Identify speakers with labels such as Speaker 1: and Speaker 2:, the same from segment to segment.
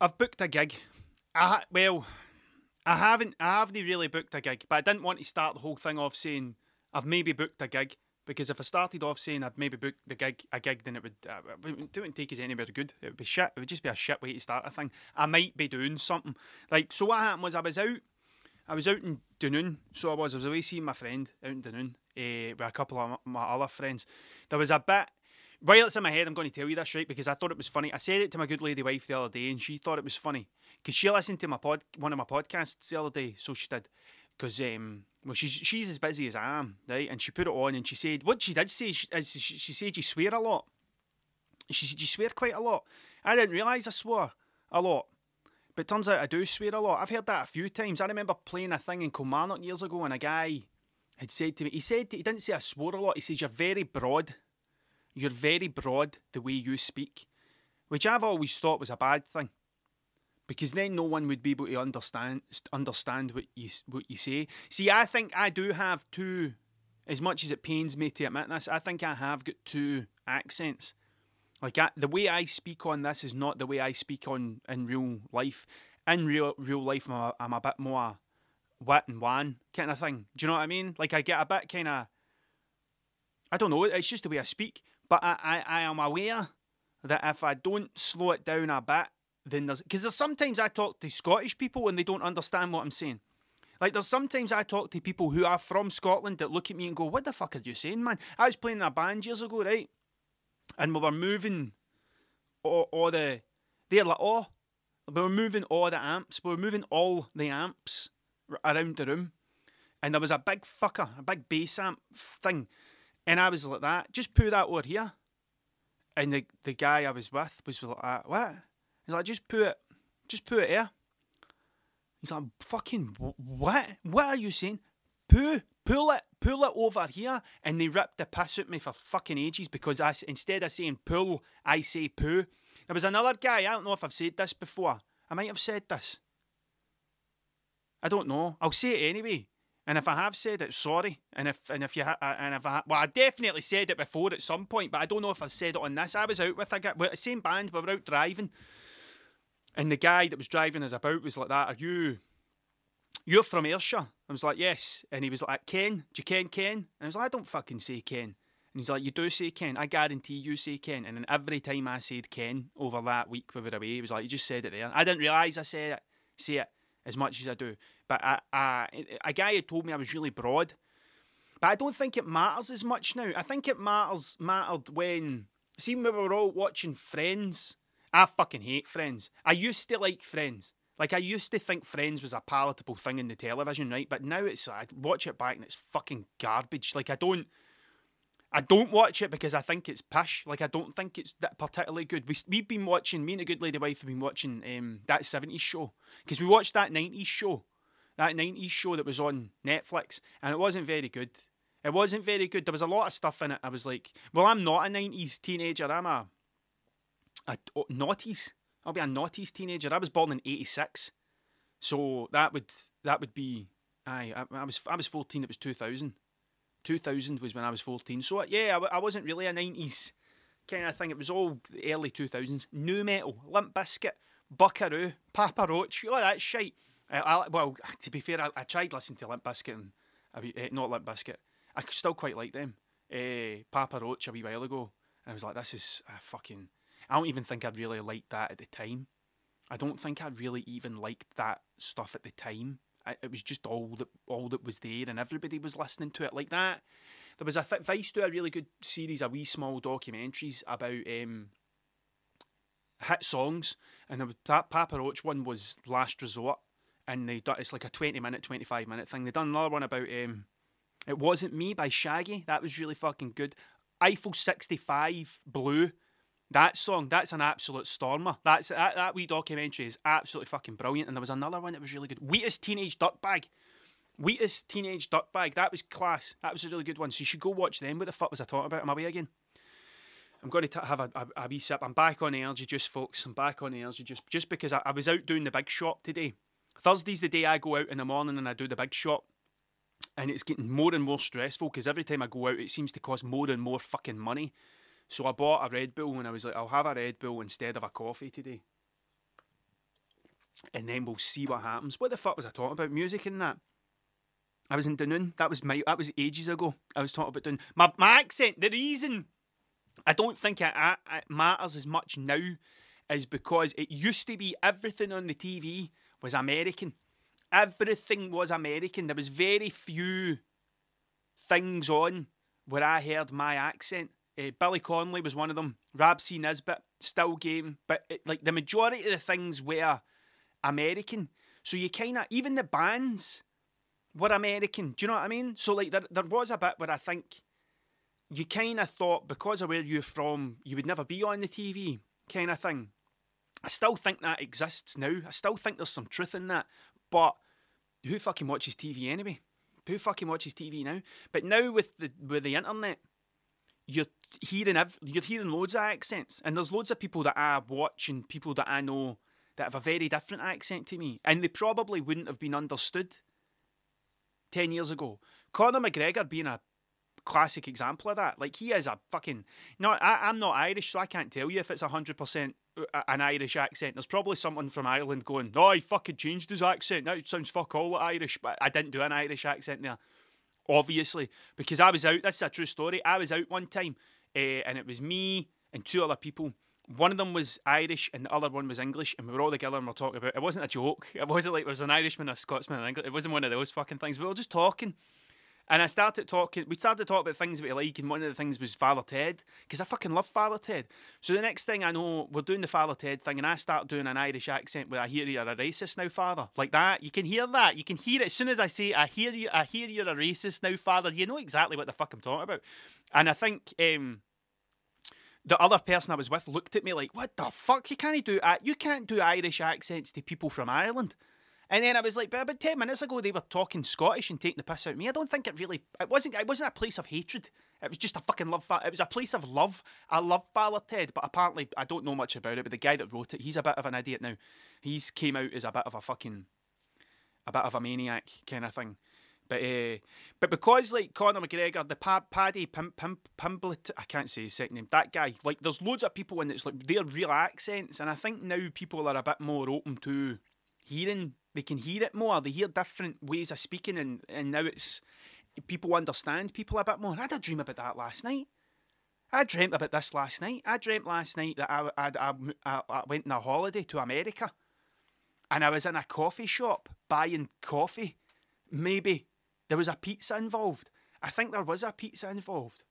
Speaker 1: I've booked a gig. I well, I haven't. I haven't really booked a gig, but I didn't want to start the whole thing off saying I've maybe booked a gig because if I started off saying I'd maybe booked the gig a gig, then it would uh, it wouldn't take us anywhere good. It would be shit. It would just be a shit way to start a thing. I might be doing something like so. What happened was I was out. I was out in Dunoon, so I was. I was away seeing my friend out in Dunoon uh, with a couple of my other friends. There was a bit while it's in my head, I'm going to tell you this, right? Because I thought it was funny. I said it to my good lady wife the other day, and she thought it was funny because she listened to my pod, one of my podcasts the other day. So she did, because um, well, she's she's as busy as I am, right? And she put it on, and she said what she did say is she, she said you swear a lot. She said you swear quite a lot. I didn't realise I swore a lot. But turns out I do swear a lot. I've heard that a few times. I remember playing a thing in Kilmarnock years ago, and a guy had said to me, he said he didn't say I swore a lot. He says you're very broad you're very broad the way you speak, which I've always thought was a bad thing. Because then no one would be able to understand understand what you what you say. See, I think I do have two. As much as it pains me to admit this, I think I have got two accents. Like I, the way I speak on this is not the way I speak on in real life. In real real life, I'm a, I'm a bit more wet and wan kind of thing. Do you know what I mean? Like I get a bit kind of. I don't know. It's just the way I speak. But I, I, I am aware that if I don't slow it down a bit, then there's because there's sometimes I talk to Scottish people and they don't understand what I'm saying. Like there's sometimes I talk to people who are from Scotland that look at me and go, "What the fuck are you saying, man?" I was playing in a band years ago, right? And we were moving all, the they're like, "Oh, we were moving all the amps. We were moving all the amps around the room." And there was a big fucker, a big bass amp thing and I was like that, just put that over here. And the the guy I was with was like, that. what? He's like, just put it, just put it here. He's like, fucking what? What are you saying? Poo, pull it, pull it over here. And they ripped the piss at me for fucking ages because I, instead of saying pull, I say poo. There was another guy, I don't know if I've said this before. I might have said this. I don't know. I'll say it anyway. And if I have said it, sorry. And if and if you ha- uh, and if I well, I definitely said it before at some point, but I don't know if I said it on this. I was out with a guy, well, the same band, we were out driving, and the guy that was driving us about was like, "That are you? You're from Ayrshire?" I was like, "Yes," and he was like, "Ken, do you ken Ken?" And I was like, "I don't fucking say Ken." And he's like, "You do say Ken. I guarantee you say Ken." And then every time I said Ken over that week we were away, he was like, "You just said it there." I didn't realise I said it. Say it as much as I do. But I, I, a guy had told me I was really broad. But I don't think it matters as much now. I think it matters mattered when see when we were all watching Friends. I fucking hate Friends. I used to like Friends. Like I used to think Friends was a palatable thing in the television, right? But now it's I watch it back and it's fucking garbage. Like I don't I don't watch it because I think it's pish. Like I don't think it's that particularly good. We we've been watching. Me and a good lady wife have been watching um, that seventies show because we watched that nineties show, that nineties show that was on Netflix, and it wasn't very good. It wasn't very good. There was a lot of stuff in it. I was like, well, I'm not a nineties teenager. I'm a a oh, noughties. I'll be a noughties teenager. I was born in eighty six, so that would that would be. Aye, I, I was I was fourteen. It was two thousand. 2000 was when I was 14. So, yeah, I, I wasn't really a 90s kind of thing. It was all early 2000s. Nu metal, Limp Bizkit, Buckaroo, Papa Roach, all that shit. I, I, well, to be fair, I, I, tried listening to Limp Bizkit and uh, not Limp Bizkit. I still quite like them. Uh, Papa Roach a wee while ago. And I was like, this is uh, fucking. I don't even think I'd really liked that at the time. I don't think I really even liked that stuff at the time it was just all that all that was there, and everybody was listening to it like that. There was a th- Vice do a really good series of wee small documentaries about um, hit songs, and was, that Papa Roach one was Last Resort, and they done, it's like a twenty minute, twenty five minute thing. They done another one about um, it wasn't me by Shaggy. That was really fucking good. Eiffel sixty five Blue that song, that's an absolute stormer. That's that, that wee documentary is absolutely fucking brilliant. And there was another one that was really good. Wheatus Teenage Dirtbag. Wheatus Teenage Dirtbag. That was class. That was a really good one. So you should go watch them. What the fuck was I talking about? Am I away again? I'm going to t- have a, a, a, wee sip. I'm back on energy juice, folks. I'm back on energy juice just because I, I was out doing the big shop today. Thursday's the day I go out in the morning and I do the big shop. And it's getting more and more stressful because every time I go out, it seems to cost more and more fucking money. So I bought a Red Bull and I was like, I'll have a Red Bull instead of a coffee today. and then we'll see what happens. What the fuck was I talking about? Music and that. I was in Dunoon. That was my. That was ages ago. I was talking about Dunoon. My my accent. The reason I don't think it, it matters as much now is because it used to be everything on the TV was American. Everything was American. There was very few things on where I heard my accent. Uh, Billy Connolly was one of them. Rab C. Nesbitt, still game. But it, like the majority of the things were American. So you kind of, even the bands were American. Do you know what I mean? So like there, there was a bit where I think you kind of thought because of where you're from, you would never be on the TV kind of thing. I still think that exists now. I still think there's some truth in that. But who fucking watches TV anyway? Who fucking watches TV now? But now with the with the internet, you're hearing ev- you're hearing loads of accents, and there's loads of people that I watch and people that I know that have a very different accent to me, and they probably wouldn't have been understood ten years ago. Conor McGregor being a classic example of that. Like he is a fucking. No, I, I'm not Irish, so I can't tell you if it's hundred percent uh, uh, an Irish accent. There's probably someone from Ireland going, "Oh, he fucking changed his accent. Now it sounds fuck all Irish." But I didn't do an Irish accent there, obviously, because I was out. This is a true story. I was out one time, uh, and it was me and two other people. One of them was Irish and the other one was English, and we were all together and we are talking about. It wasn't a joke. It wasn't like it was an Irishman, a Scotsman, English. It wasn't one of those fucking things. We were just talking, and I started talking, we started to talk about things that we like, and one of the things was Father Ted, because I fucking love Father Ted. So the next thing I know, we're doing the Father Ted thing, and I start doing an Irish accent where I hear you're a racist now, Father. Like that. You can hear that. You can hear it. As soon as I say, I hear you, I hear you're a racist now, Father, you know exactly what the fuck I'm talking about. And I think, um, the other person I was with looked at me like, "What the fuck? You can't do you can't do Irish accents to people from Ireland." And then I was like, but about ten minutes ago they were talking Scottish and taking the piss out of me. I don't think it really. It wasn't. It wasn't a place of hatred. It was just a fucking love. It was a place of love. I love Father Ted, but apparently I don't know much about it. But the guy that wrote it, he's a bit of an idiot now. He's came out as a bit of a fucking, a bit of a maniac kind of thing. But uh, but because like Conor McGregor, the pa- Paddy Pim, Pim, I can't say his second name. That guy, like, there's loads of people and it's like their real accents, and I think now people are a bit more open to hearing they can hear it more. They hear different ways of speaking, and, and now it's people understand people a bit more. I had a dream about that last night. I dreamt about this last night. I dreamt last night that I, I, I, I went on a holiday to America and I was in a coffee shop buying coffee. Maybe there was a pizza involved. I think there was a pizza involved.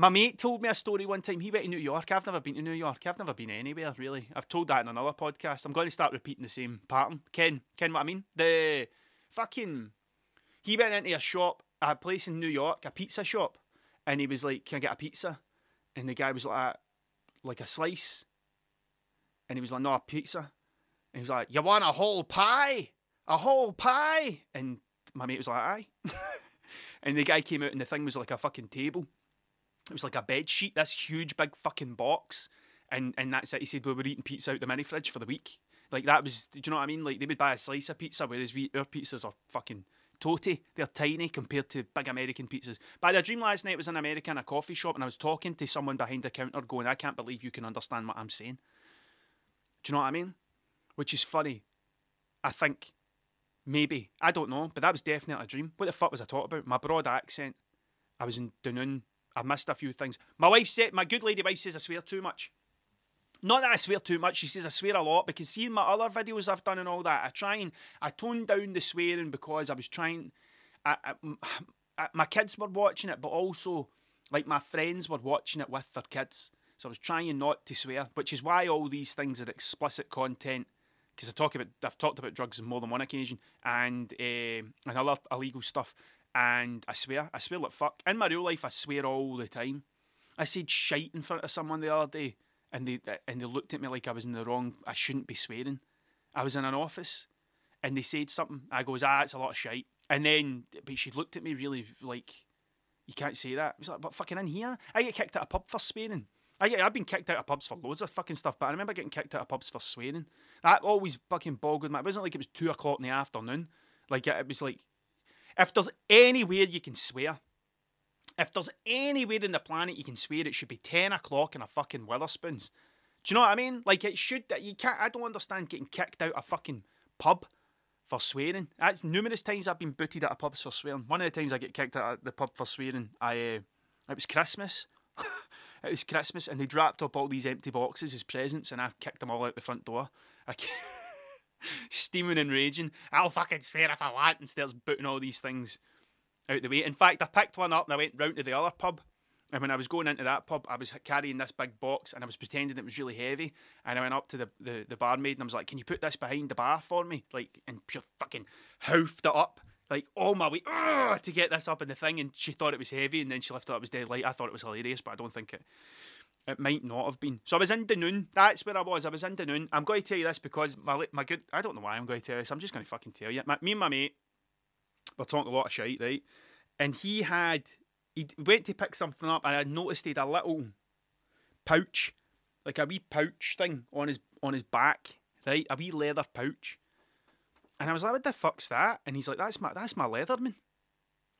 Speaker 1: My mate told me a story one time. He went to New York. I've never been to New York. I've never been anywhere really. I've told that in another podcast. I'm going to start repeating the same pattern. Ken, Ken, what I mean? The fucking. He went into a shop, a place in New York, a pizza shop, and he was like, "Can I get a pizza?" And the guy was like, ah, "Like a slice," and he was like, "No, a pizza." And he was like, "You want a whole pie? A whole pie?" And my mate was like, "Aye." and the guy came out, and the thing was like a fucking table it was like a bed sheet, this huge big fucking box, and and that's it. He said we were eating pizza out the mini fridge for the week. Like that was, do you know what I mean? Like they would buy a slice of pizza, whereas we our pizzas are fucking toty. They're tiny compared to big American pizzas. But a dream last night was in America in a coffee shop, and I was talking to someone behind the counter, going, "I can't believe you can understand what I'm saying." Do you know what I mean? Which is funny. I think maybe I don't know, but that was definitely a dream. What the fuck was I talking about? My broad accent. I was in Dunoon I missed a few things. My wife said, my good lady wife says I swear too much. Not that I swear too much. She says I swear a lot because seeing my other videos I've done and all that, I try and I toned down the swearing because I was trying. I, I, my kids were watching it, but also like my friends were watching it with their kids. So I was trying not to swear, which is why all these things are explicit content. Because I talk about, I've talked about drugs on more than one occasion, and uh, and other illegal stuff. And I swear, I swear like fuck. In my real life, I swear all the time. I said shite in front of someone the other day, and they and they looked at me like I was in the wrong. I shouldn't be swearing. I was in an office, and they said something. I goes, ah, it's a lot of shite. And then, but she looked at me really like, you can't say that. I was like, but fucking in here, I get kicked out of pub for swearing. I get, I've been kicked out of pubs for loads of fucking stuff, but I remember getting kicked out of pubs for swearing. That always fucking boggled me. It wasn't like it was two o'clock in the afternoon. Like it was like if there's anywhere you can swear, if there's anywhere in the planet you can swear, it should be 10 o'clock in a fucking Wetherspoons. Do you know what I mean? Like it should. You can't. I don't understand getting kicked out a fucking pub for swearing. That's numerous times I've been booted at a pub for swearing. One of the times I get kicked out at the pub for swearing, I uh, it was Christmas. it was Christmas, and they dropped up all these empty boxes as presents, and I kicked them all out the front door. I steaming and raging. I'll fucking swear if I want, and starts booting all these things out the way. In fact, I picked one up and I went round to the other pub. And when I was going into that pub, I was carrying this big box and I was pretending it was really heavy. And I went up to the, the, the barmaid and I was like, Can you put this behind the bar for me? Like, and pure fucking hoofed it up, like all my way to get this up in the thing. And she thought it was heavy and then she lifted it up, it was dead light. I thought it was hilarious, but I don't think it it might not have been. So I was in Dunoon. That's where I was. I was in Dunoon. I'm going to tell you this because my my good. I don't know why I'm going to tell you this. I'm just going to fucking tell you. My, me and my mate were talking a lot of shit, right? And he had he went to pick something up, and I noticed he had a little pouch, like a wee pouch thing on his on his back, right? A wee leather pouch. And I was like, "What the fuck's that?" And he's like, "That's my that's my Leatherman."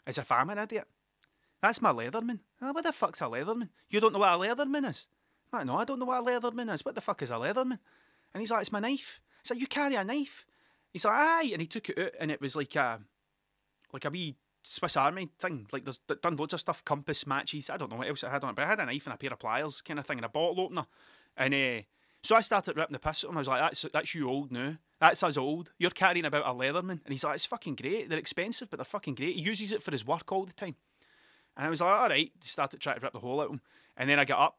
Speaker 1: As if I'm an idiot. That's my Leatherman. Oh, what the fuck's a Leatherman? You don't know what a Leatherman is? Like, no, I don't know what a Leatherman is. What the fuck is a Leatherman? And he's like, it's my knife. He's like, you carry a knife? He's like, aye. And he took it out and it was like a, like a wee Swiss Army thing. Like there's done loads of stuff, compass matches. I don't know what else I had on it, but I had a knife and a pair of pliers kind of thing and a bottle opener. And uh, so I started ripping the piss at him. I was like, that's, that's you old now. That's us old. You're carrying about a Leatherman. And he's like, it's fucking great. They're expensive, but they're fucking great. He uses it for his work all the time. And I was like, all right, started trying to rip the hole out of him. And then I get up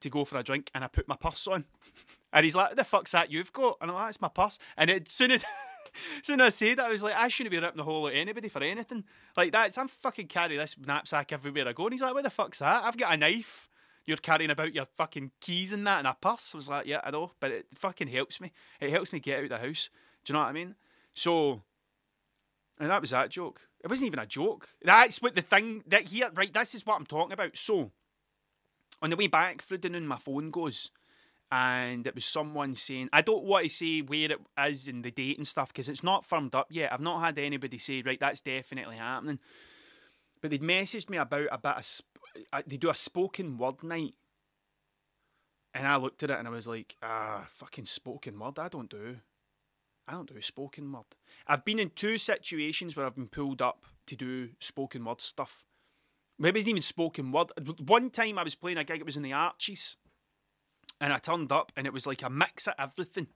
Speaker 1: to go for a drink and I put my purse on. and he's like, the fuck's that you've got? And I'm like, ah, it's my purse. And as soon as soon as I said that, I was like, I shouldn't be ripping the hole out anybody for anything. Like that, I'm fucking carry this knapsack everywhere I go. And he's like, what the fuck's that? I've got a knife. You're carrying about your fucking keys and that and a purse. I was like, yeah, I know, but it fucking helps me. It helps me get out of the house. Do you know what I mean? So, and that was that joke. It wasn't even a joke. That's what the thing that here, right? This is what I'm talking about. So, on the way back through Dunoon, my phone goes, and it was someone saying, I don't want to say where it is in the date and stuff because it's not firmed up yet. I've not had anybody say, right, that's definitely happening. But they'd messaged me about a bit of, sp- uh, they do a spoken word night. And I looked at it and I was like, ah, fucking spoken word, I don't do. I don't do spoken word. I've been in two situations where I've been pulled up to do spoken word stuff. Maybe it's even spoken word. One time I was playing a gig, it was in the Arches, and I turned up and it was like a mix of everything.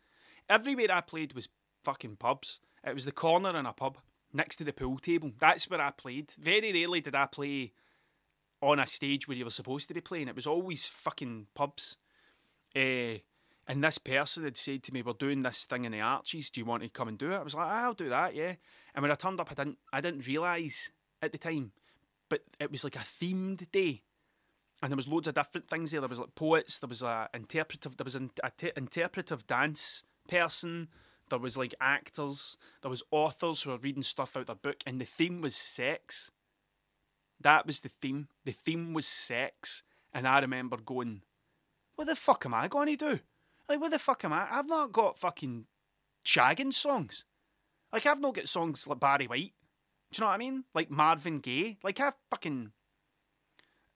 Speaker 1: Everywhere I played was fucking pubs. It was the corner in a pub next to the pool table. That's where I played. Very rarely did I play on a stage where you were supposed to be playing. It was always fucking pubs. Uh, and this person had said to me, "We're doing this thing in the Arches. Do you want to come and do it?" I was like, "I'll do that, yeah." And when I turned up, I didn't, I didn't realise at the time, but it was like a themed day, and there was loads of different things there. There was like poets, there was a interpretive, there was an interpretive dance person, there was like actors, there was authors who were reading stuff out of their book, and the theme was sex. That was the theme. The theme was sex, and I remember going, "What the fuck am I going to do?" Like, what the fuck am I? I've not got fucking shagging songs. Like, I've not got songs like Barry White. Do you know what I mean? Like Marvin Gaye. Like, I fucking.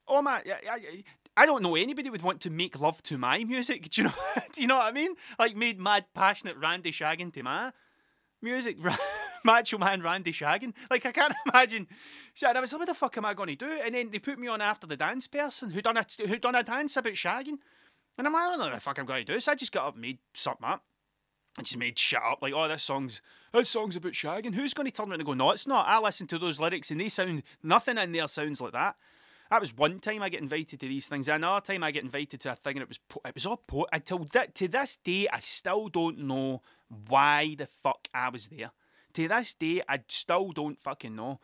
Speaker 1: Oh my, I, I, I don't know anybody would want to make love to my music. Do you know? do you know what I mean? Like made mad, passionate Randy shagging to my music. Macho Man Randy shagging. Like I can't imagine. And I was like, what the fuck am I going to do? And then they put me on after the dance person who done a who done a dance about shagging. And I'm like, I don't know what the fuck I'm going to do. So I just got up and made something up. I just made shit up like, oh, this song's this song's about shagging. Who's going to turn around and go, no, it's not. I listen to those lyrics and they sound nothing in there sounds like that. That was one time I get invited to these things. Another time I get invited to a thing and it was it was all po- until that to this day I still don't know why the fuck I was there. To this day I still don't fucking know.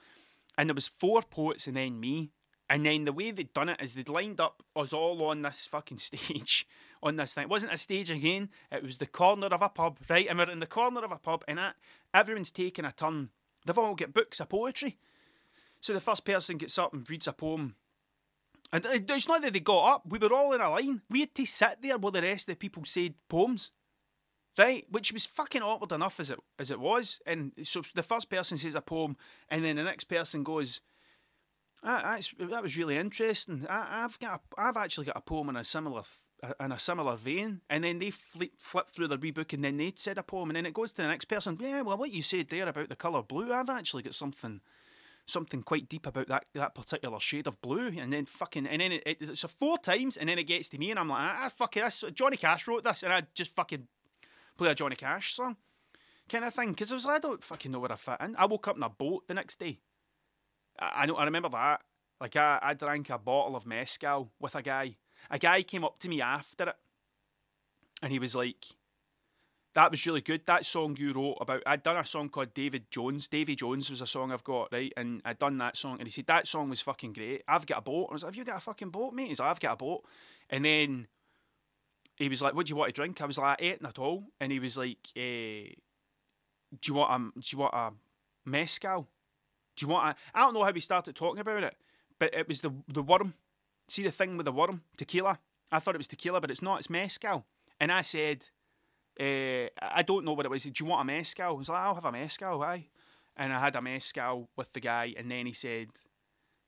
Speaker 1: And there was four poets and then me. And then the way they'd done it is they'd lined up us all on this fucking stage on this thing. It wasn't a stage again, it was the corner of a pub, right? And we're in the corner of a pub and that, everyone's taking a turn. They've all got books of poetry. So the first person gets up and reads a poem. And it's not that they got up, we were all in a line. We had to sit there while the rest of the people said poems. Right? Which was fucking awkward enough as it as it was. And so the first person says a poem and then the next person goes, that, that was really interesting. I, have got, a, I've actually got a poem in a similar in a similar vein, and then they flip, flip through their wee book, and then they'd said a poem, and then it goes to the next person. Yeah, well, what you said there about the colour blue, I've actually got something, something quite deep about that that particular shade of blue, and then fucking, and then it, it, it's a four times, and then it gets to me, and I'm like, ah, fucking, this, Johnny Cash wrote this, and I just fucking play a Johnny Cash song, kind of thing, because I was like, I don't fucking know where I fit in. I woke up in a boat the next day. I, I know, I remember that. Like I, I drank a bottle of mezcal with a guy. A guy came up to me after it, and he was like, "That was really good. That song you wrote about. I'd done a song called David Jones. Davy Jones was a song I've got right, and I'd done that song, and he said that song was fucking great. I've got a boat. I was like, Have you got a fucking boat, mate? He's like, I've got a boat, and then he was like, "What do you want to drink?" I was like, "I ain't at all," and he was like, eh, "Do you want a do you want a mezcal? Do you want a?" I don't know how we started talking about it, but it was the the worm. See the thing with the worm, tequila. I thought it was tequila, but it's not. It's mezcal. And I said, uh, I don't know what it was. Do you want a mezcal? I was like, I'll have a mezcal, aye. And I had a mezcal with the guy, and then he said,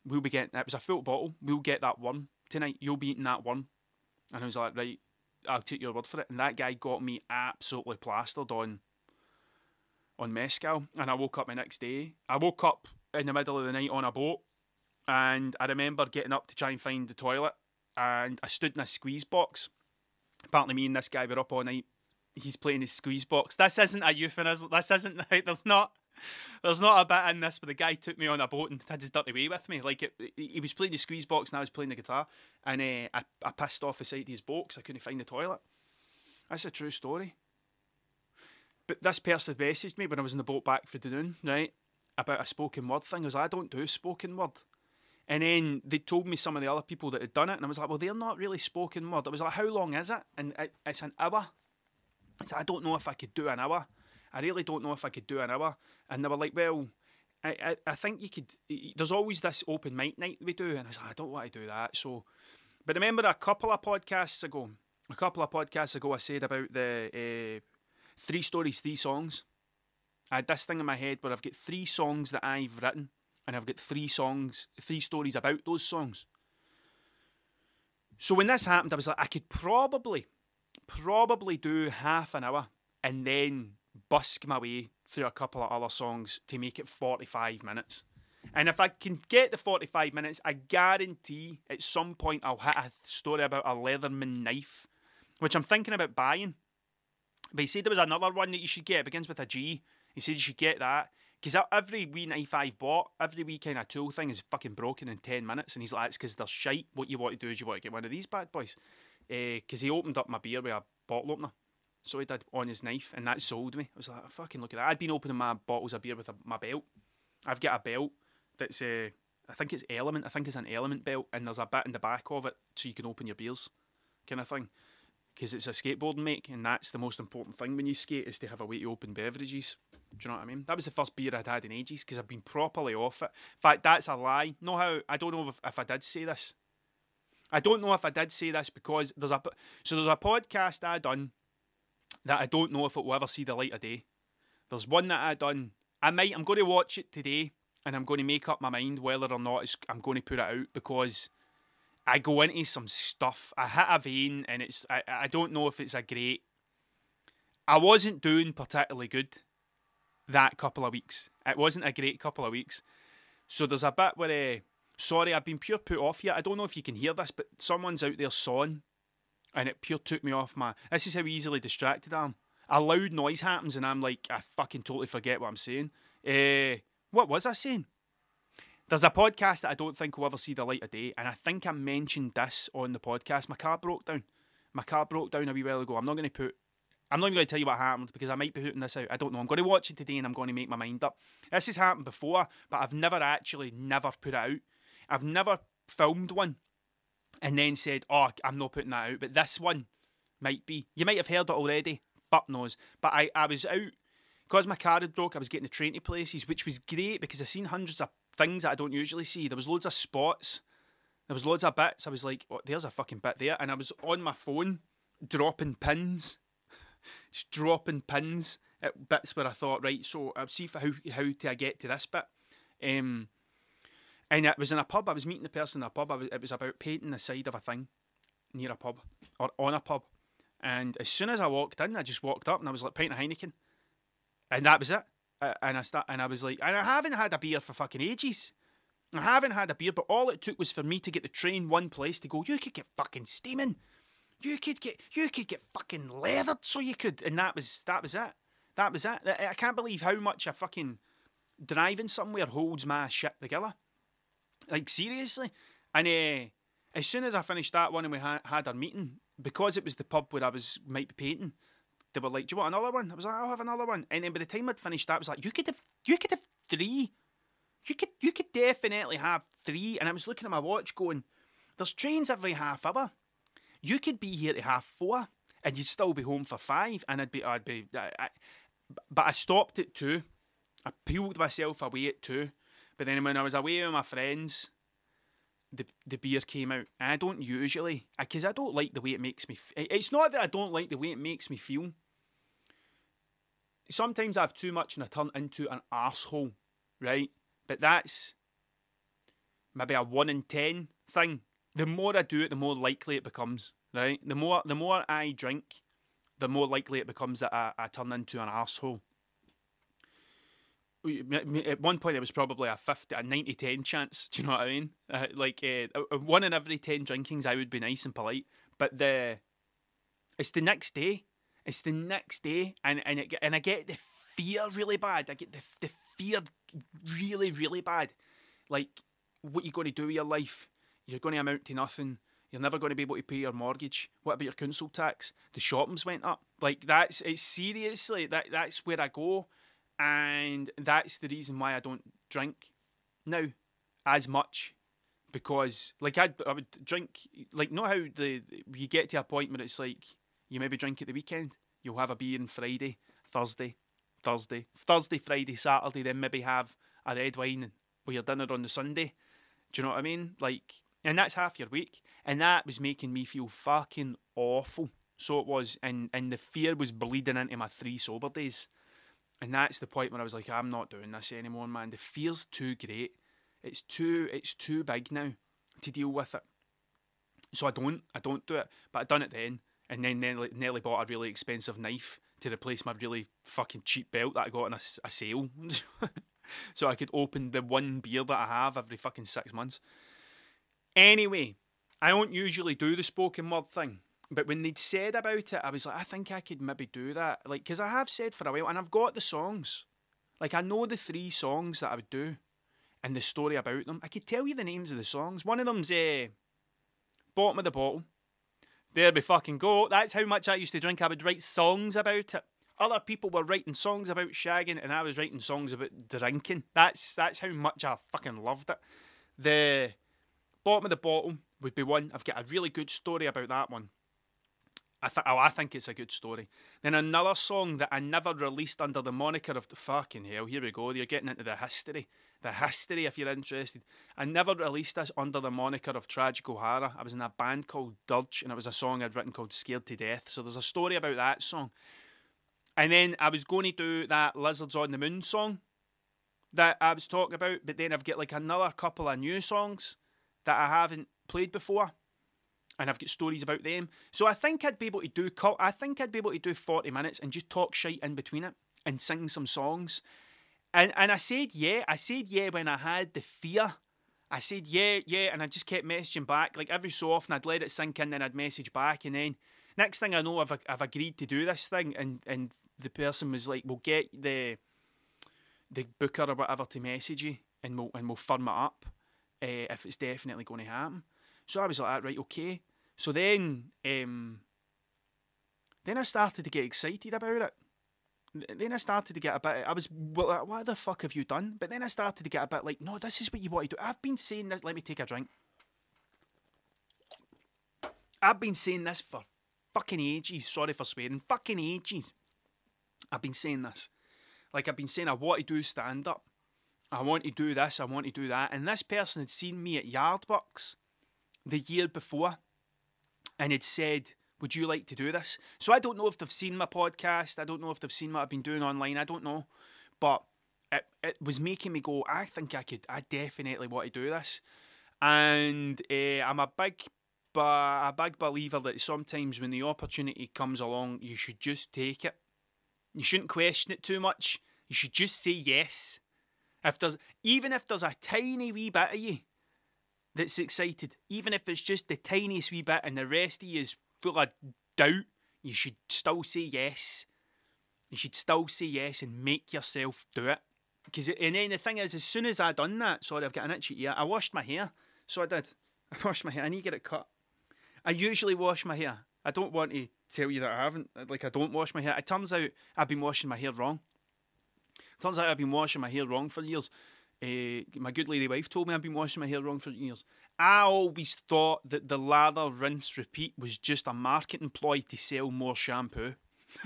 Speaker 1: We'll be getting it was a full bottle. We'll get that one tonight. You'll be eating that one. And I was like, Right, I'll take your word for it. And that guy got me absolutely plastered on on mezcal. And I woke up the next day. I woke up in the middle of the night on a boat and I remember getting up to try and find the toilet, and I stood in a squeeze box. Apparently, me and this guy were up all night. He's playing his squeeze box. This isn't a euphemism. This isn't. There's not. There's not a bit in this, but the guy took me on a boat and had his dirty way with me. Like it, he was playing the squeeze box and I was playing the guitar, and uh, I, I pissed off the side of his boat because I couldn't find the toilet. That's a true story. But this person messaged me when I was in the boat back for Dunoon, right, about a spoken word thing. I was like, I don't do spoken word. And then they told me some of the other people that had done it, and I was like, well, they're not really spoken word. I was like, how long is it? And it, it's an hour. So I don't know if I could do an hour. I really don't know if I could do an hour. And they were like, well, I, I, I think you could. There's always this open mic night we do, and I was like, I don't want to do that. So, but remember a couple of podcasts ago, a couple of podcasts ago, I said about the uh, three stories, three songs. I had this thing in my head where I've got three songs that I've written and I've got three songs, three stories about those songs. So when this happened, I was like, I could probably, probably do half an hour and then busk my way through a couple of other songs to make it 45 minutes. And if I can get the 45 minutes, I guarantee at some point I'll hit a story about a Leatherman knife, which I'm thinking about buying. But he said there was another one that you should get. It begins with a G. He said you should get that. Because every wee 95 bought, every wee kind of tool thing is fucking broken in 10 minutes. And he's like, it's because they're shite. What you want to do is you want to get one of these bad boys. Because uh, he opened up my beer with a bottle opener. So he did on his knife, and that sold me. I was like, fucking look at that. I'd been opening my bottles of beer with a, my belt. I've got a belt that's, uh, I think it's Element. I think it's an Element belt, and there's a bit in the back of it so you can open your beers, kind of thing. Because it's a skateboarding make, and that's the most important thing when you skate is to have a way to open beverages. Do you know what I mean? That was the first beer I'd had in ages because I've been properly off it. In fact, that's a lie. Know how I don't know if, if I did say this. I don't know if I did say this because there's a so there's a podcast I done that I don't know if it will ever see the light of day. There's one that I done. I might. I'm going to watch it today, and I'm going to make up my mind whether or not I'm going to put it out because I go into some stuff. I hit a vein, and it's. I, I don't know if it's a great. I wasn't doing particularly good that couple of weeks. It wasn't a great couple of weeks. So there's a bit where, uh, sorry, I've been pure put off here. I don't know if you can hear this, but someone's out there sawing, and it pure took me off my. This is how easily distracted I am. A loud noise happens, and I'm like, I fucking totally forget what I'm saying. Uh, what was I saying? There's a podcast that I don't think will ever see the light of day, and I think I mentioned this on the podcast. My car broke down. My car broke down a wee while ago. I'm not going to put I'm not even going to tell you what happened because I might be putting this out. I don't know. I'm going to watch it today and I'm going to make my mind up. This has happened before, but I've never actually never put it out. I've never filmed one and then said, "Oh, I'm not putting that out." But this one might be. You might have heard it already. Fuck knows. But I, I was out because my car had broke. I was getting the train to places, which was great because I've seen hundreds of things that I don't usually see. There was loads of spots. There was loads of bits. I was like, oh, "There's a fucking bit there," and I was on my phone dropping pins just dropping pins at bits where I thought, right, so I'll see how how do I get to this bit. Um, and it was in a pub. I was meeting the person in a pub. Was, it was about painting the side of a thing, near a pub or on a pub. And as soon as I walked in, I just walked up and I was like, painting of Heineken. And that was it. Uh, and I start, and I was like, and I haven't had a beer for fucking ages. I haven't had a beer, but all it took was for me to get the train one place to go. You could get fucking steaming. You could get you could get fucking leathered, so you could, and that was that was it. That was it. I can't believe how much a fucking driving somewhere holds my shit together. Like seriously, and uh, as soon as I finished that one and we ha- had our meeting, because it was the pub where I was might be painting, they were like, "Do you want another one?" I was like, "I'll have another one." And then by the time I'd finished that, I was like, "You could have, you could have three. You could, you could definitely have three. And I was looking at my watch, going, "There's trains every half hour. You could be here at half four, and you'd still be home for five, and I'd be, I'd be, I, I, but I stopped at two. I peeled myself away at two. But then when I was away with my friends, the the beer came out. And I don't usually, because I don't like the way it makes me. F- it's not that I don't like the way it makes me feel. Sometimes I have too much and I turn into an asshole, right? But that's maybe a one in ten thing. The more I do it, the more likely it becomes, right? The more the more I drink, the more likely it becomes that I, I turn into an asshole. At one point, it was probably a 50, a 90 10 chance. Do you know what I mean? Uh, like, uh, one in every 10 drinkings, I would be nice and polite. But the it's the next day. It's the next day. And, and, it, and I get the fear really bad. I get the, the fear really, really bad. Like, what you going to do with your life? You're going to amount to nothing. You're never going to be able to pay your mortgage. What about your council tax? The shopping's went up. Like that's it's seriously that that's where I go, and that's the reason why I don't drink now as much because like I'd, I would drink like know how the you get to a point where it's like you maybe drink at the weekend. You'll have a beer on Friday, Thursday, Thursday, Thursday, Friday, Saturday, then maybe have a red wine with your dinner on the Sunday. Do you know what I mean? Like, and that's half your week, and that was making me feel fucking awful. So it was, and and the fear was bleeding into my three sober days, and that's the point where I was like, I'm not doing this anymore, man. The fear's too great. It's too, it's too big now to deal with it. So I don't, I don't do it. But I done it then, and then nearly, nearly bought a really expensive knife to replace my really fucking cheap belt that I got on a, a sale. so I could open the one beer that I have every fucking six months. Anyway, I don't usually do the spoken word thing. But when they'd said about it, I was like, I think I could maybe do that. Like, because I have said for a while, and I've got the songs. Like, I know the three songs that I would do and the story about them. I could tell you the names of the songs. One of them's uh, Bottom of the Bottle. There we fucking go. That's how much I used to drink. I would write songs about it. Other people were writing songs about shagging, and I was writing songs about drinking. That's that's how much I fucking loved it. The bottom of the bottle would be one. I've got a really good story about that one. I th- oh, I think it's a good story. Then another song that I never released under the moniker of the fucking hell. Here we go. You're getting into the history the history if you're interested. I never released this under the moniker of Tragic O'Hara. I was in a band called Dirge and it was a song I'd written called Scared to Death. So there's a story about that song. And then I was going to do that Lizards on the Moon song that I was talking about, but then I've got like another couple of new songs that I haven't played before. And I've got stories about them. So I think I'd be able to do I think I'd be able to do 40 minutes and just talk shite in between it and sing some songs and and I said yeah, I said yeah when I had the fear. I said yeah, yeah, and I just kept messaging back. Like every so often, I'd let it sink in, then I'd message back, and then next thing I know, I've I've agreed to do this thing, and and the person was like, "We'll get the the booker or whatever to message you, and we'll and we'll firm it up uh, if it's definitely going to happen." So I was like, "Right, okay." So then, um, then I started to get excited about it then I started to get a bit. I was, well, what the fuck have you done? But then I started to get a bit like, no, this is what you want to do. I've been saying this. Let me take a drink. I've been saying this for fucking ages. Sorry for swearing. Fucking ages. I've been saying this. Like I've been saying, I want to do stand up. I want to do this. I want to do that. And this person had seen me at Yardbucks the year before, and had said would you like to do this? So I don't know if they've seen my podcast. I don't know if they've seen what I've been doing online. I don't know. But it, it was making me go, I think I could, I definitely want to do this. And uh, I'm a big a big believer that sometimes when the opportunity comes along, you should just take it. You shouldn't question it too much. You should just say yes. If there's even if there's a tiny wee bit of you that's excited, even if it's just the tiniest wee bit and the rest of you is full of doubt, you should still say yes. You should still say yes and make yourself do it. Because and then the thing is, as soon as I done that, sorry, I've got an itchy ear. I washed my hair, so I did. I washed my hair. I need to get it cut. I usually wash my hair. I don't want to tell you that I haven't. Like I don't wash my hair. It turns out I've been washing my hair wrong. Turns out I've been washing my hair wrong for years. Uh, my good lady wife told me I've been washing my hair wrong for years. I always thought that the lather, rinse, repeat was just a marketing ploy to sell more shampoo.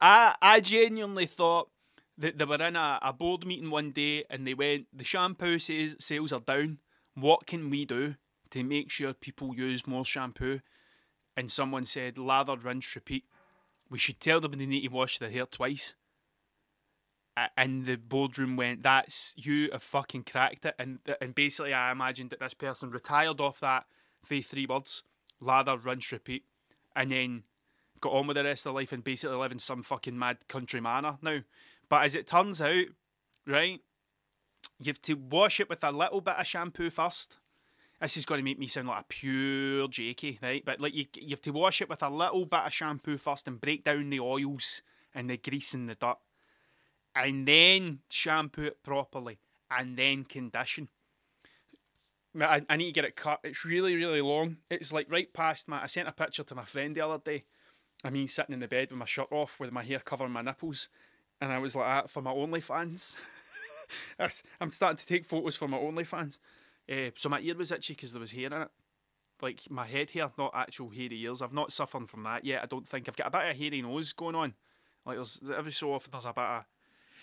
Speaker 1: I I genuinely thought that they were in a, a board meeting one day and they went, the shampoo says sales are down. What can we do to make sure people use more shampoo? And someone said, lather, rinse, repeat. We should tell them they need to wash their hair twice. And the boardroom went, "That's you have fucking cracked it." And and basically, I imagined that this person retired off that for three words: lather, rinse, repeat, and then got on with the rest of their life and basically live in some fucking mad country manor now. But as it turns out, right, you have to wash it with a little bit of shampoo first. This is going to make me sound like a pure jakey, right? But like you, you have to wash it with a little bit of shampoo first and break down the oils and the grease and the dirt, and then shampoo it properly, and then condition. I, I need to get it cut. It's really, really long. It's like right past my. I sent a picture to my friend the other day I mean, sitting in the bed with my shirt off, with my hair covering my nipples, and I was like that for my OnlyFans. I'm starting to take photos for my OnlyFans. Uh, so my ear was itchy because there was hair in it, like my head hair, not actual hairy ears. I've not suffered from that yet. I don't think I've got a bit of hairy nose going on. Like there's every so often there's a bit of.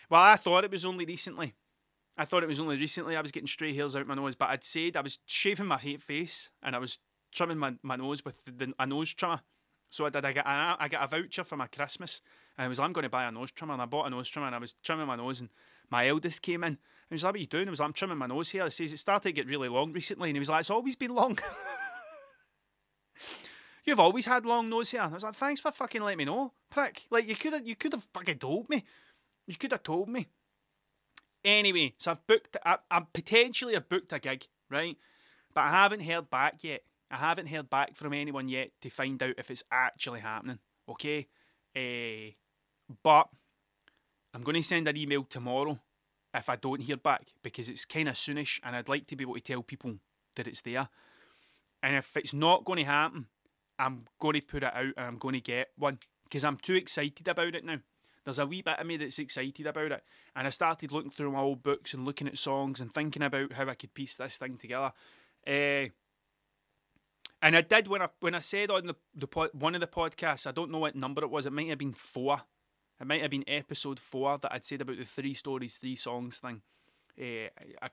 Speaker 1: Well, I thought it was only recently. I thought it was only recently I was getting stray hairs out my nose, but I'd said I was shaving my face and I was trimming my, my nose with the, a nose trimmer. So I did. I got a, I got a voucher for my Christmas, and I was I'm going to buy a nose trimmer, and I bought a nose trimmer, and I was trimming my nose, and my eldest came in, and he was like, "What are you doing?" I was like, "I'm trimming my nose here." He says it started to get really long recently, and he was like, "It's always been long." You've always had long nose hair. I was like, "Thanks for fucking letting me know, prick." Like you could have, you could have fucking told me. You could have told me. Anyway, so I've booked. I, I potentially have booked a gig, right? But I haven't heard back yet. I haven't heard back from anyone yet to find out if it's actually happening. Okay, uh, but I'm going to send an email tomorrow if I don't hear back because it's kind of soonish, and I'd like to be able to tell people that it's there. And if it's not going to happen, I'm going to put it out and I'm going to get one because I'm too excited about it now. There's a wee bit of me that's excited about it, and I started looking through my old books and looking at songs and thinking about how I could piece this thing together. Uh, and I did when I when I said on the, the pod, one of the podcasts, I don't know what number it was. It might have been four. It might have been episode four that I'd said about the three stories, three songs thing. Uh, I,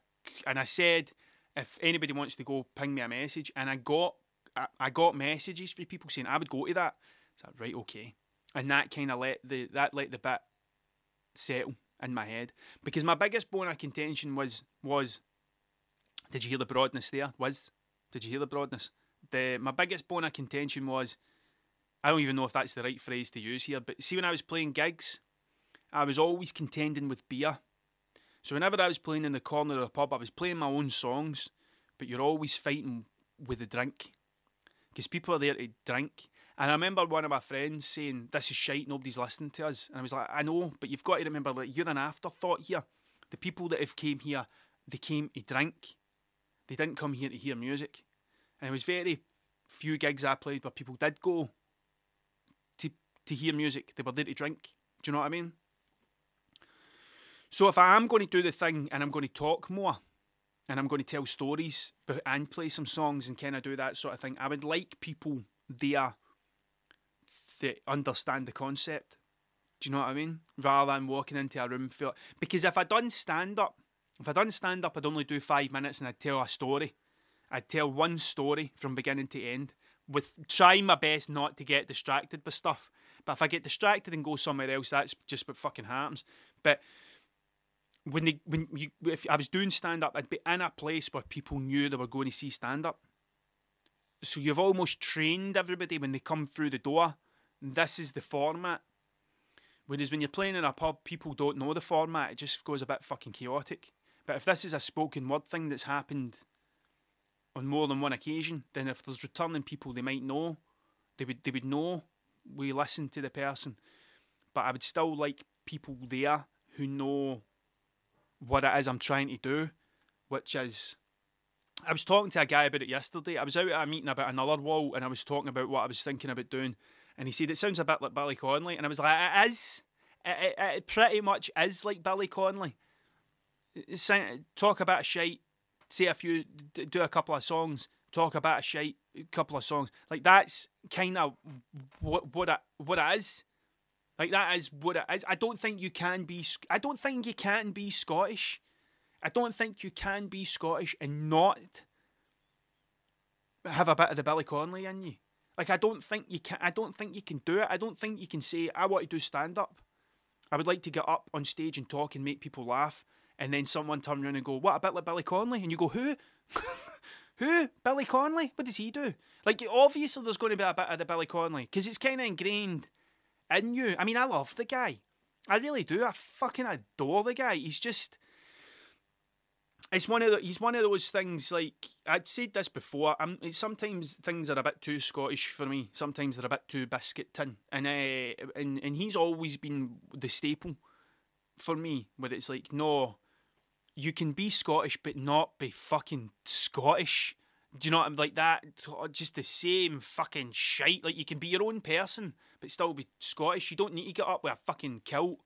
Speaker 1: and I said if anybody wants to go, ping me a message. And I got I, I got messages from people saying I would go to that. So right, okay. And that kind of let the that let the bit settle in my head because my biggest bone of contention was was did you hear the broadness there? Was did you hear the broadness? the my biggest bone of contention was I don't even know if that's the right phrase to use here, but see when I was playing gigs, I was always contending with beer. So whenever I was playing in the corner of the pub, I was playing my own songs, but you're always fighting with the drink because people are there to drink. And I remember one of my friends saying, "This is shite. Nobody's listening to us." And I was like, "I know, but you've got to remember that like, you're an afterthought here. The people that have came here, they came to drink. They didn't come here to hear music." And it was very few gigs I played where people did go to to hear music. They were there to drink. Do you know what I mean? So if I am going to do the thing and I'm going to talk more and I'm going to tell stories and play some songs and kind of do that sort of thing, I would like people there that understand the concept. Do you know what I mean? Rather than walking into a room full. Because if I done stand up, if I done stand up, I'd only do five minutes and I'd tell a story. I'd tell one story from beginning to end, with trying my best not to get distracted by stuff. But if I get distracted and go somewhere else, that's just what fucking happens. But when they when you if I was doing stand up, I'd be in a place where people knew they were going to see stand up. So you've almost trained everybody when they come through the door. This is the format. Whereas when you're playing in a pub, people don't know the format. It just goes a bit fucking chaotic. But if this is a spoken word thing that's happened on more than one occasion, then if there's returning people, they might know. They would they would know we listen to the person. But I would still like people there who know what it is I'm trying to do, which is I was talking to a guy about it yesterday. I was out at a meeting about another wall and I was talking about what I was thinking about doing. And he said, It sounds a bit like Billy Connolly. And I was like, It is. It, it, it pretty much is like Billy Connolly. Talk about a shite, say a few, do a couple of songs, talk about a shite, couple of songs. Like that's kind of what what it, what it is. Like that is what it is. I don't think you can be. I don't think you can be Scottish. I don't think you can be Scottish and not have a bit of the Billy Connolly in you. Like I don't think you can. I don't think you can do it. I don't think you can say I want to do stand up. I would like to get up on stage and talk and make people laugh, and then someone turn around and go, "What a bit like Billy Connolly," and you go, "Who? Who? Billy Connolly? What does he do?" Like obviously there's going to be a bit of the Billy Connolly because it's kind of ingrained in you. I mean, I love the guy. I really do. I fucking adore the guy. He's just it's one of the, he's one of those things like I've said this before. I'm sometimes things are a bit too Scottish for me. Sometimes they're a bit too biscuit tin, and uh, and and he's always been the staple for me. Where it's like, no, you can be Scottish but not be fucking Scottish. Do you know what I'm like that? Just the same fucking shite. Like you can be your own person but still be Scottish. You don't need to get up with a fucking kilt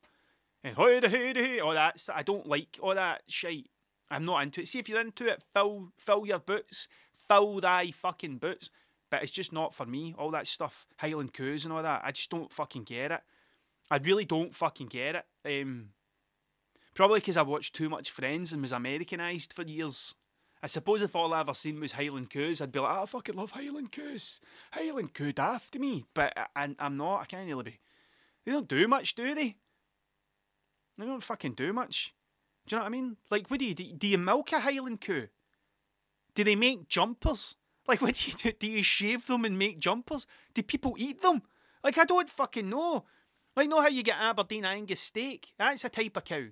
Speaker 1: and hey hey hey all that. I don't like all that shite. I'm not into it. See if you're into it, fill fill your boots, fill thy fucking boots. But it's just not for me. All that stuff, Highland coos and all that. I just don't fucking get it. I really don't fucking get it. Um, probably because I watched too much Friends and was Americanized for years. I suppose if all I ever seen was Highland Coos, I'd be like, oh, I fucking love Highland Coos. Highland Coo daft to me. But I, I'm not. I can't really be. They don't do much, do they? They don't fucking do much. Do you know what I mean? Like, what do you do? Do you milk a Highland Coo? Do they make jumpers? Like, what do you do? Do you shave them and make jumpers? Do people eat them? Like, I don't fucking know. Like, know how you get Aberdeen Angus steak? That's a type of cow.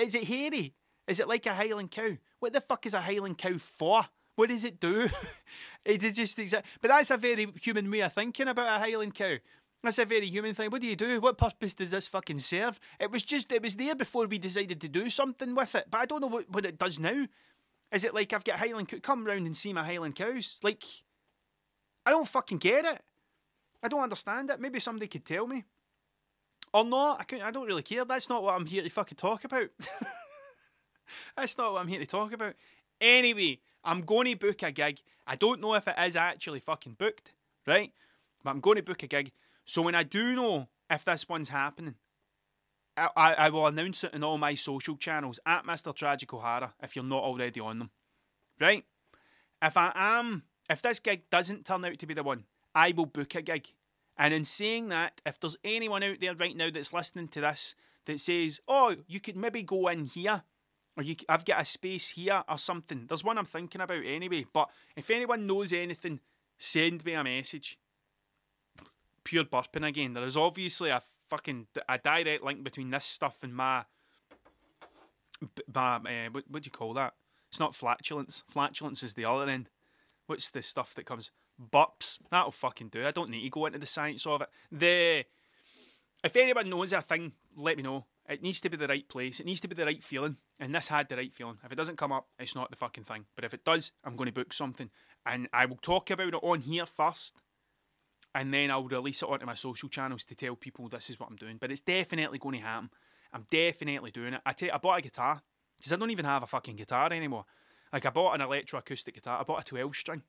Speaker 1: Is it hairy? Is it like a Highland cow? What the fuck is a Highland cow for? What does it do? it is just exact. But that's a very human way of thinking about a Highland cow. That's a very human thing. What do you do? What purpose does this fucking serve? It was just, it was there before we decided to do something with it. But I don't know what, what it does now. Is it like I've got Highland cow? Come round and see my Highland cows. Like, I don't fucking get it. I don't understand it. Maybe somebody could tell me. Or not. I, couldn't, I don't really care. That's not what I'm here to fucking talk about. That's not what I'm here to talk about. Anyway, I'm going to book a gig. I don't know if it is actually fucking booked, right? But I'm going to book a gig. So when I do know if this one's happening, I, I, I will announce it in all my social channels at Mr. Tragic O'Hara if you're not already on them. Right? If I am, if this gig doesn't turn out to be the one, I will book a gig. And in saying that, if there's anyone out there right now that's listening to this that says, oh, you could maybe go in here or you, I've got a space here or something. There's one I'm thinking about anyway. But if anyone knows anything, send me a message. Pure burping again. There is obviously a fucking a direct link between this stuff and my my uh, what what do you call that? It's not flatulence. Flatulence is the other end. What's the stuff that comes? Burps. That'll fucking do. I don't need to go into the science of it. The if anyone knows a thing, let me know. It needs to be the right place. It needs to be the right feeling. And this had the right feeling. If it doesn't come up, it's not the fucking thing. But if it does, I'm going to book something. And I will talk about it on here first. And then I'll release it onto my social channels to tell people this is what I'm doing. But it's definitely going to happen. I'm definitely doing it. I you, I bought a guitar. Because I don't even have a fucking guitar anymore. Like I bought an electroacoustic guitar. I bought a 12 string.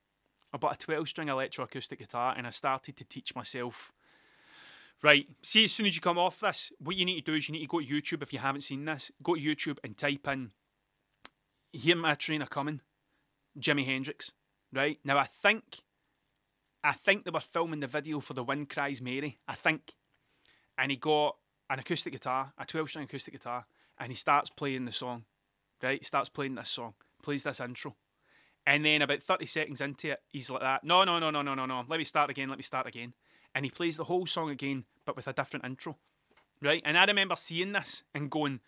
Speaker 1: I bought a 12 string electroacoustic guitar and I started to teach myself Right. See, as soon as you come off this, what you need to do is you need to go to YouTube if you haven't seen this. Go to YouTube and type in "Hear My Train A Coming," Jimi Hendrix. Right now, I think, I think they were filming the video for "The Wind Cries Mary." I think, and he got an acoustic guitar, a twelve-string acoustic guitar, and he starts playing the song, right? He starts playing this song, plays this intro. And then about 30 seconds into it, he's like that. No, no, no, no, no, no, no. Let me start again. Let me start again. And he plays the whole song again, but with a different intro. Right? And I remember seeing this and going,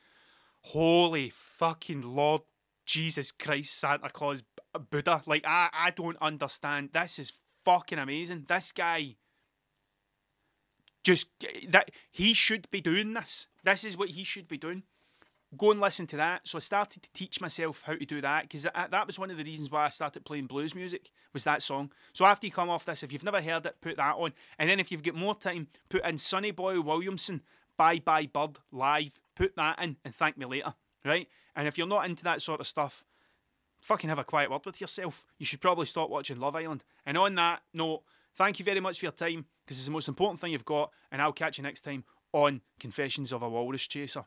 Speaker 1: Holy fucking Lord Jesus Christ, Santa Claus, Buddha. Like, I, I don't understand. This is fucking amazing. This guy just eh, that he should be doing this. This is what he should be doing go and listen to that. So I started to teach myself how to do that because that, that was one of the reasons why I started playing blues music was that song. So after you come off this, if you've never heard it, put that on. And then if you've got more time, put in Sonny Boy Williamson, Bye Bye Bird live. Put that in and thank me later, right? And if you're not into that sort of stuff, fucking have a quiet word with yourself. You should probably stop watching Love Island. And on that note, thank you very much for your time because it's the most important thing you've got. And I'll catch you next time on Confessions of a Walrus Chaser.